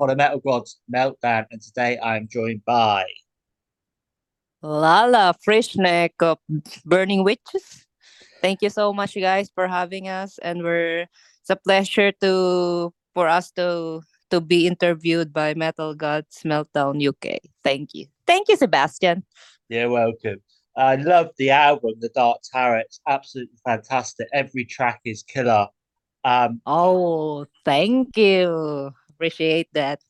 on a Metal Gods Meltdown, and today I am joined by Lala Frischknecht of Burning Witches. Thank you so much, you guys, for having us, and we're it's a pleasure to for us to to be interviewed by Metal Gods Meltdown UK. Thank you, thank you, Sebastian. You're welcome. I love the album, The Dark Tower. It's absolutely fantastic. Every track is killer. Um, oh, thank you. Appreciate that.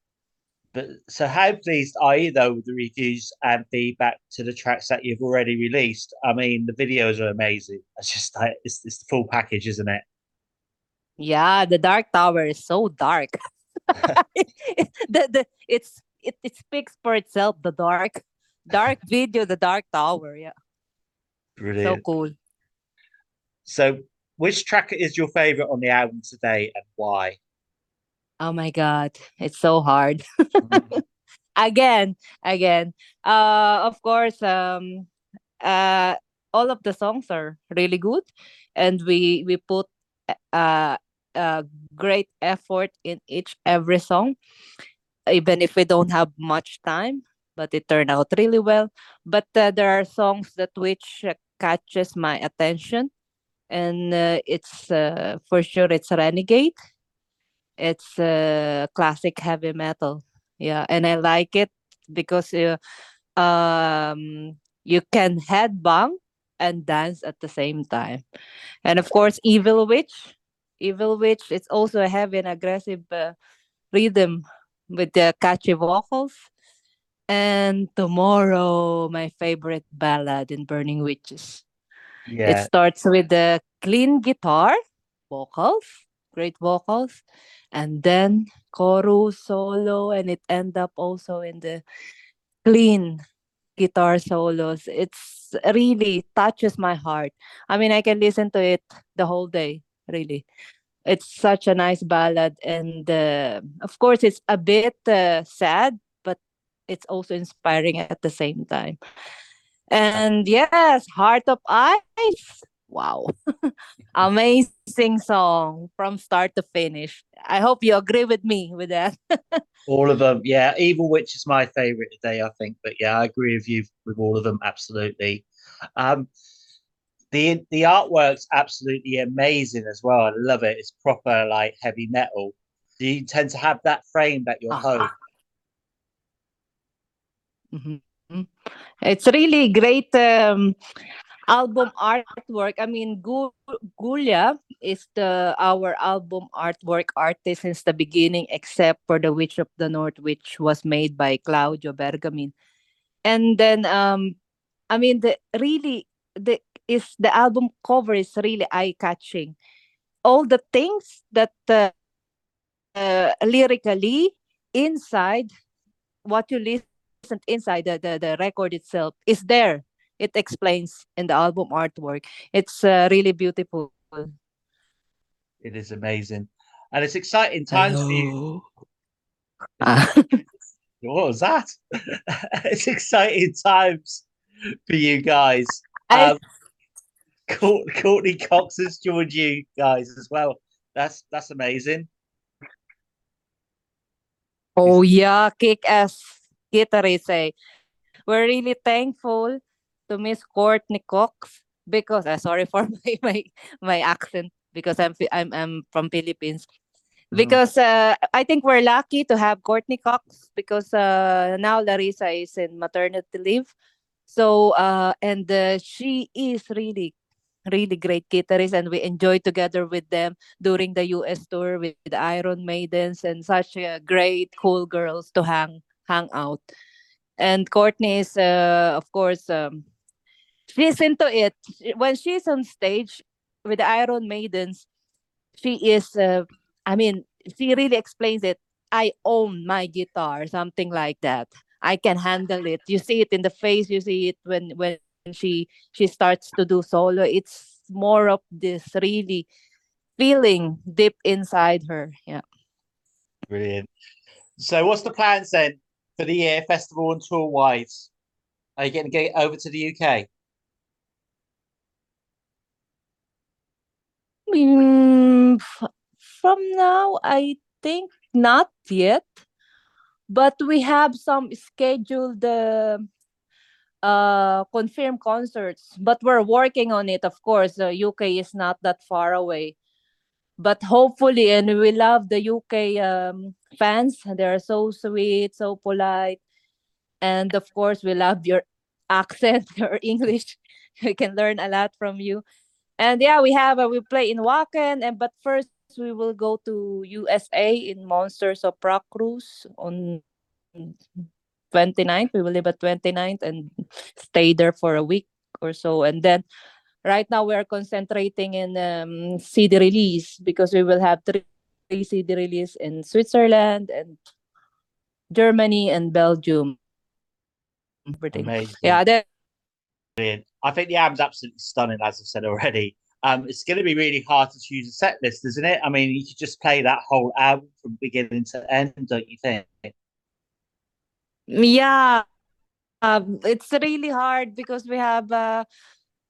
But so, how pleased are you though with the reviews and feedback to the tracks that you've already released? I mean, the videos are amazing. It's just like it's, it's the full package, isn't it? Yeah, the Dark Tower is so dark. the, the it's it, it speaks for itself. The dark, dark video, the Dark Tower. Yeah, brilliant. So cool. So, which track is your favorite on the album today, and why? Oh my god, it's so hard. Mm-hmm. again, again. Uh of course, um uh all of the songs are really good and we we put uh uh great effort in each every song even if we don't have much time but it turned out really well but uh, there are songs that which uh, catches my attention and uh, it's uh, for sure it's renegade it's uh, classic heavy metal. Yeah, and I like it because uh, um you can headbang and dance at the same time. And of course, Evil Witch. Evil Witch, it's also a heavy and aggressive uh, rhythm with the catchy vocals. And Tomorrow, my favorite ballad in Burning Witches. Yeah. It starts with the clean guitar vocals, great vocals, and then chorus solo and it end up also in the clean guitar solos. It's really touches my heart. I mean i can listen to it the whole day really. It's such a nice ballad and uh, of course it's a bit uh, sad but it's also inspiring at the same time. And yes heart of ice. Wow. Amazing song from start to finish. I hope you agree with me with that. All of them yeah evil witch is my favorite today i think but yeah i agree with you with all of them absolutely. Um the the artwork's absolutely amazing as well i love it it's proper like heavy metal. Do you tend to have that framed at your uh-huh. home? Mm-hmm. it's really great um album artwork. I mean, Gyula is the our album artwork artist since the beginning, except for the Witch of the North, which was made by Claudio Bergamin. And then, um, I mean, the really the is the album cover is really eye catching. All the things that uh, uh, lyrically inside what you listen inside the, the the record itself is there it explains in the album artwork. It's uh, really beautiful. It is amazing, and it's exciting times Hello. for you. what was that? it's exciting times for you guys. Um, Courtney Cox has joined you guys as well. That's that's amazing. Oh yeah, kick ass guitarist. Eh? We're really thankful to Miss Courtney Cox because uh, sorry for my, my my accent because I'm I'm I'm from Philippines. Mm-hmm. Because uh, I think we're lucky to have Courtney Cox because uh, now Larissa is in maternity leave. So uh, and uh, she is really really great guitarist and we enjoy together with them during the US tour with the Iron Maidens and such uh, great cool girls to hang hang out. And Courtney is uh, of course um, she's into it. When she's on stage with the iron maidens she is uh, i mean she really explains it. I own my guitar something like that. I can handle it. You see it in the face. You see it when when she she starts to do solo. It's more of this really feeling deep inside her. Yeah. Brilliant. So what's the plans then for the year festival and tour wise are you going to get over to the uk Mm, from now, I think not yet. but we have some scheduled uh, uh confirmed concerts but we're working on it of course. The uk is not that far away. But hopefully and we love the uk um, fans. They're so sweet so polite. And of course we love your accent your english. We can learn a lot from you and yeah we have a, we play in wacken and but first we will go to usa in monsters of rock cruise on 29th we will leave at 29th and stay there for a week or so and then right now we are concentrating in um, cd release because we will have three, cd release in switzerland and germany and belgium Amazing. yeah that Brilliant. I think the album's absolutely stunning, as I've said already. Um, it's going to be really hard to choose a set list, isn't it? I mean, you could just play that whole album from beginning to end, don't you think? yeah um, it's really hard because we have uh,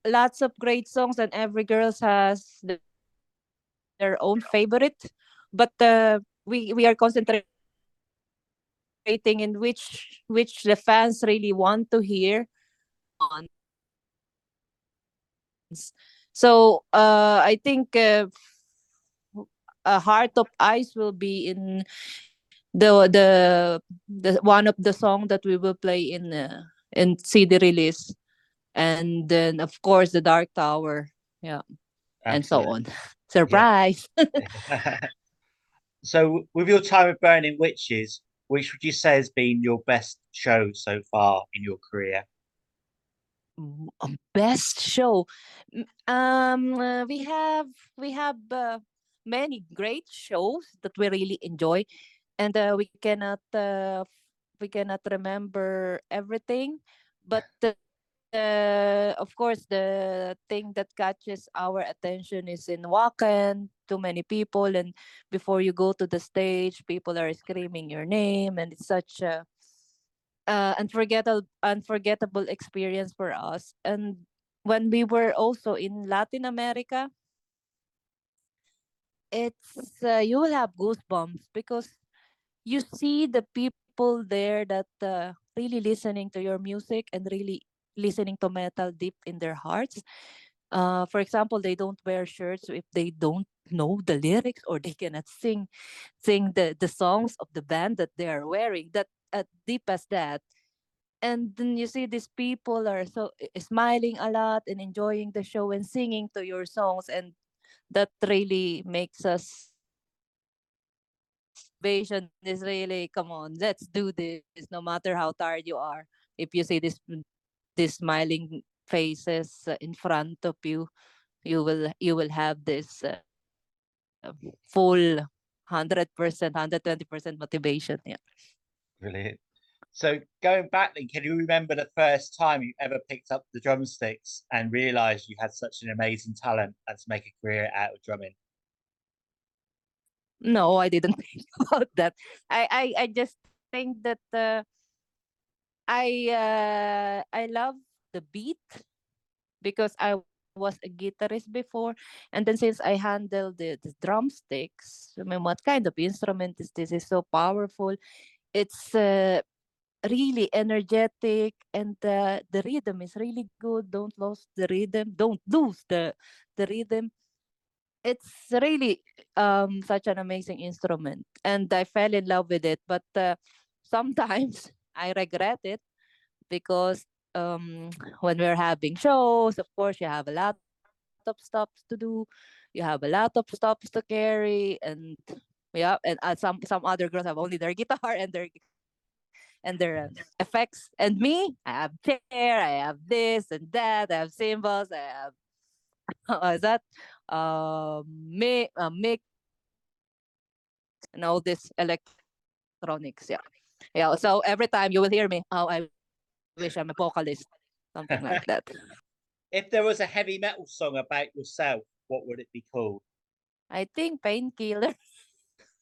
lots of great songs and every girl has the, their own favorite but uh, we we are concentrating in which which the fans really want to hear on so uh i think uh, a heart of ice will be in the the the one of the song that we will play in uh, in CD release, and then of course the Dark Tower, yeah, and so on. Surprise! so, with your time with Burning Witches, which would you say has been your best show so far in your career? Best show, um, uh, we have we have uh, many great shows that we really enjoy and uh, we cannot uh, we cannot remember everything but the, uh, of course the thing that catches our attention is in Wacken too many people and before you go to the stage people are screaming your name and it's such a uh, unforgettable unforgettable experience for us and when we were also in Latin America it's uh, you will have goosebumps because you see the people there that uh, really listening to your music and really listening to metal deep in their hearts. Uh, for example, they don't wear shirts if they don't know the lyrics or they cannot sing sing the, the songs of the band that they are wearing. That uh, deep as that. And then you see these people are so smiling a lot and enjoying the show and singing to your songs, and that really makes us motivation is really come on let's do this no matter how tired you are if you see this this smiling faces in front of you you will you will have this uh, full 100% 120% motivation yeah brilliant so going back then can you remember the first time you ever picked up the drumsticks and realized you had such an amazing talent and to make a career out of drumming no, I didn't think about that. I I, I just think that uh, I uh, I love the beat because I was a guitarist before, and then since I handle the, the drumsticks, I mean, what kind of instrument is this? It's so powerful. It's uh, really energetic, and the the rhythm is really good. Don't lose the rhythm. Don't lose the the rhythm it's really um such an amazing instrument and i fell in love with it but uh, sometimes i regret it because um when we're having shows of course you have a lot of stops to do you have a lot of stops to carry and yeah and uh, some some other girls have only their guitar and their and their uh, effects and me i have chair i have this and that i have cymbals i have uh, that uh, make uh, make and all this electronics. Yeah, yeah. So every time you will hear me, oh, I wish I'm a vocalist, something like that. If there was a heavy metal song about yourself, what would it be called? I think Painkiller.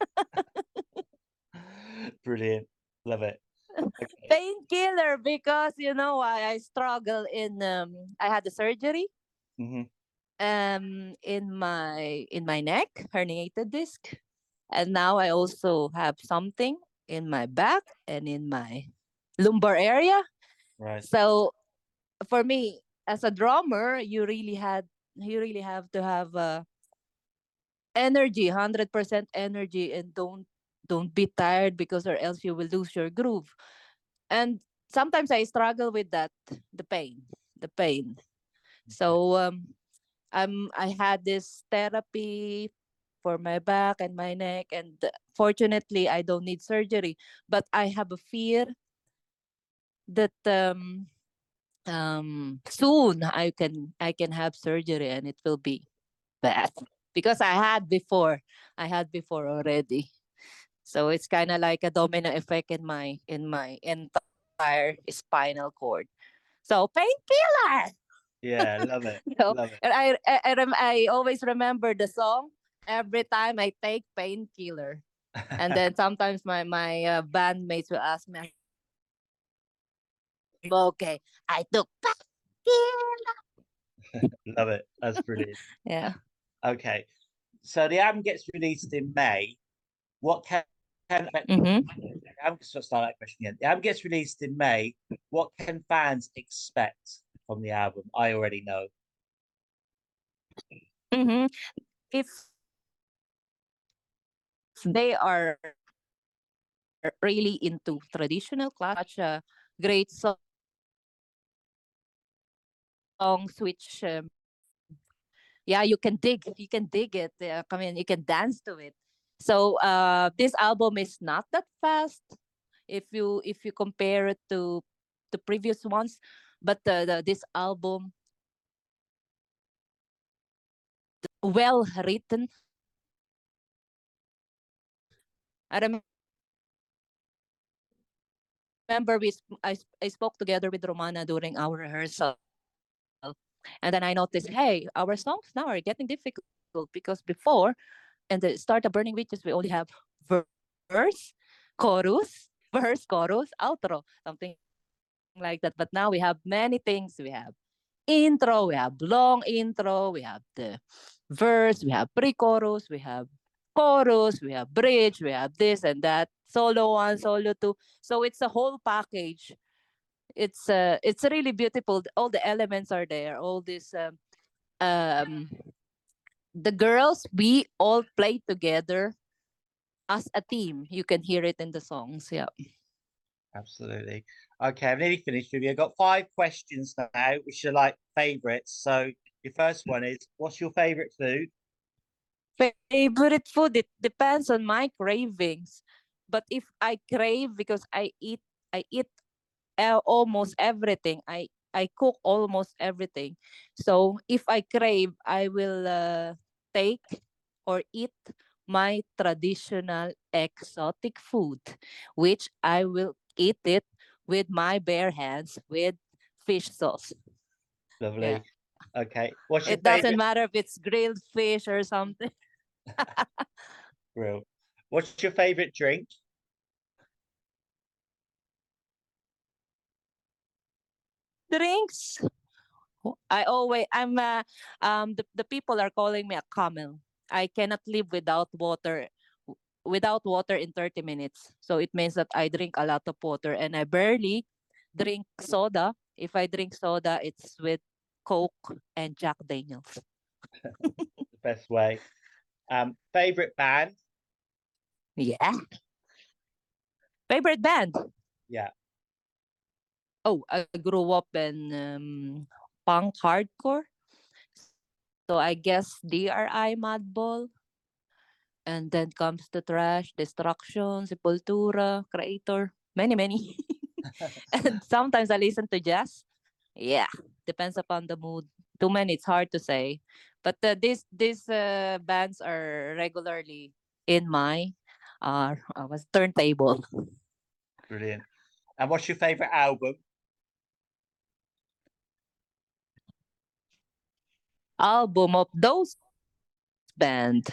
Brilliant, love it. Okay. Painkiller because you know I, I struggle in um I had the surgery. Mm-hmm um in my in my neck herniated disc and now i also have something in my back and in my lumbar area. Right. So for me, as a drummer, you really had you really have to have uh, energy, hundred percent energy, and don't don't be tired because or else you will lose your groove. And sometimes I struggle with that, the pain, the pain. So um, I'm I had this therapy for my back and my neck, and fortunately I don't need surgery. But I have a fear that um um soon I can I can have surgery and it will be bad because I had before I had before already so it's kind of like a domino effect in my in my entire spinal cord so painkiller Yeah, love it. so, Love it. and I I, I, rem- I always remember the song every time I take painkiller and then sometimes my my uh, bandmates will ask me okay I took painkiller love it. That's brilliant. yeah Okay. So the album gets released in May. What can, can hmm I'm going to start that question again. The album gets released in May. What can fans expect from the album? I already know. hmm If they are really into traditional class, such a great song, songs which um, yeah you can dig you can dig it uh, I mean you can dance to it. So uh this album is not that fast if you if you compare it to the previous ones but the, the this album well written. I rem- remember we I, I spoke together with Romana during our rehearsal and then I noticed hey our songs now are getting difficult because before and the start of Burning Witches we only have verse chorus verse chorus outro something like that. But now we have many things. We have intro we have long intro we have the verse we have pre-chorus we have chorus we have bridge we have this and that solo one solo two. So it's a whole package it's uh it's really beautiful all the elements are there all this um, um the girls we all play together as a team you can hear it in the songs yeah Absolutely. Okay, I've nearly finished with you. I've got five questions now, which are like favorites. So your first one is what's your favorite food? favorite food it depends on my cravings but if i crave because i eat i eat almost everything i i cook almost everything so if i crave i will uh, take or eat my traditional exotic food which i will eat it with my bare hands with fish sauce Lovely. Okay. What's it doesn't favorite matter if it's grilled fish or something grill? What's your favorite drink? Drinks. I always I'm uh, um the, the people are calling me a camel. I cannot live without water without water in 30 minutes. So it means that I drink a lot of water and I barely drink soda. If I drink soda, it's with Coke and Jack Daniels. The best way. Um, favorite band? Yeah. Favorite band? Yeah. Oh, I grew up in um, punk hardcore. So I guess DRI Madball. And then comes the trash, destruction, sepultura, Kreator, many, many. and sometimes I listen to jazz. Yeah, depends upon the mood. Too many, it's hard to say. But uh, these these uh, bands are regularly in my uh, uh was turntable. Brilliant. And what's your favorite album? Album of those band.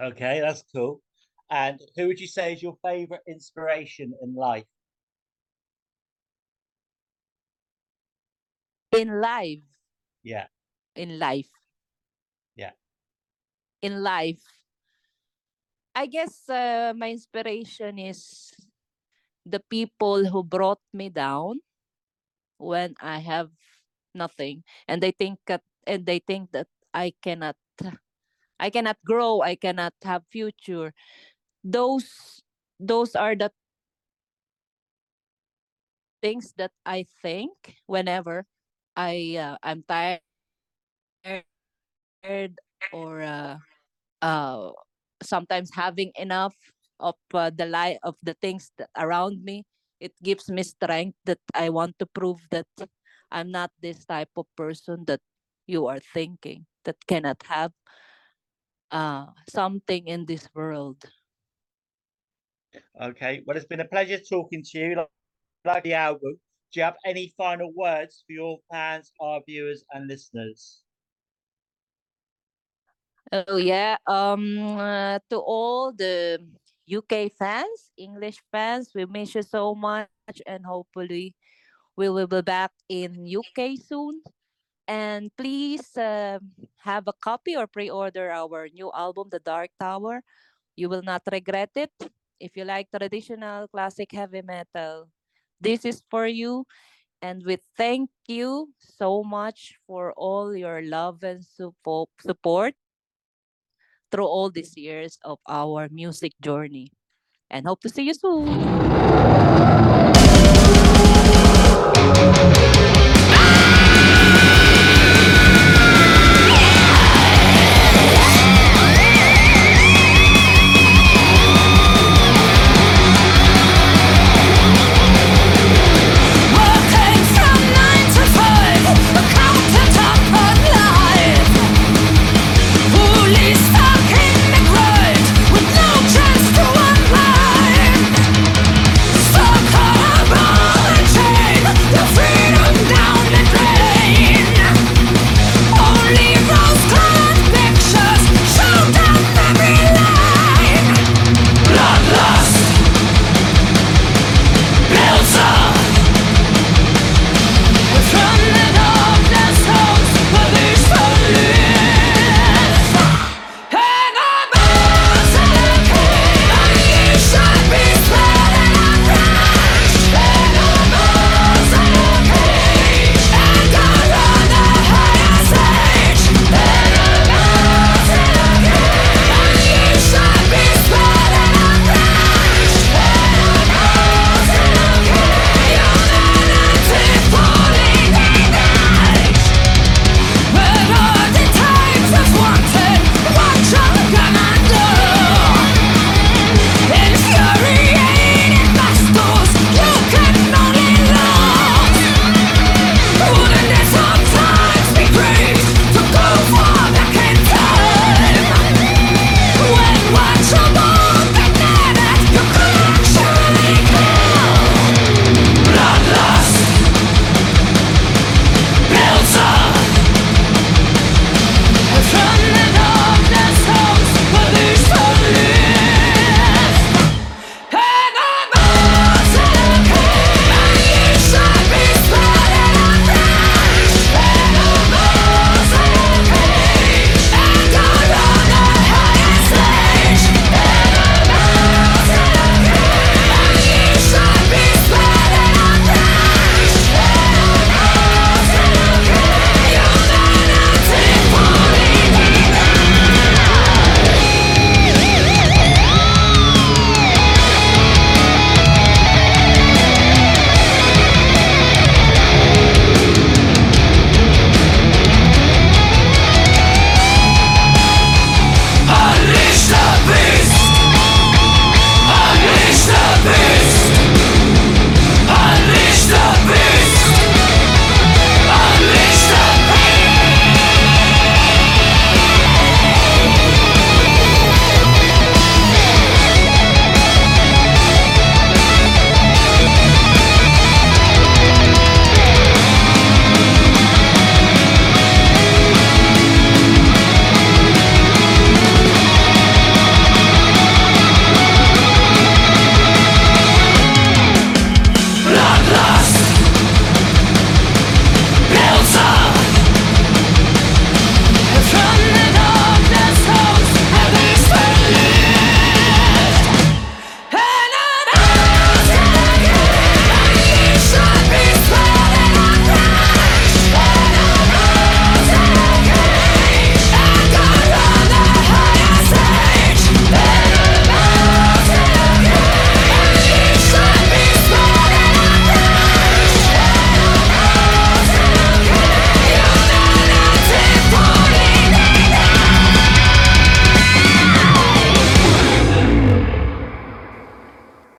Okay, that's cool. And who would you say is your favorite inspiration in life? in life Yeah. in life Yeah. in life I guess uh, my inspiration is the people who brought me down when I have nothing, and they think that and they think that I cannot, I cannot grow, I cannot have future. Those those are the things that I think whenever I uh, I'm tired or uh, uh, sometimes having enough of uh, the life of the things that around me. It gives me strength that I want to prove that I'm not this type of person that you are thinking that cannot have uh, something in this world. Okay, well, it's been a pleasure talking to you. Like, like the album, do you have any final words for your fans, our viewers, and listeners? Oh yeah. Um uh, to all the UK fans, English fans, we miss you so much and hopefully we will be back in UK soon. And please uh, have a copy or pre-order our new album The Dark Tower. You will not regret it. If you like traditional classic heavy metal, this is for you and we thank you so much for all your love and suppo- support through all these years of our music journey and hope to see you soon. Thank you.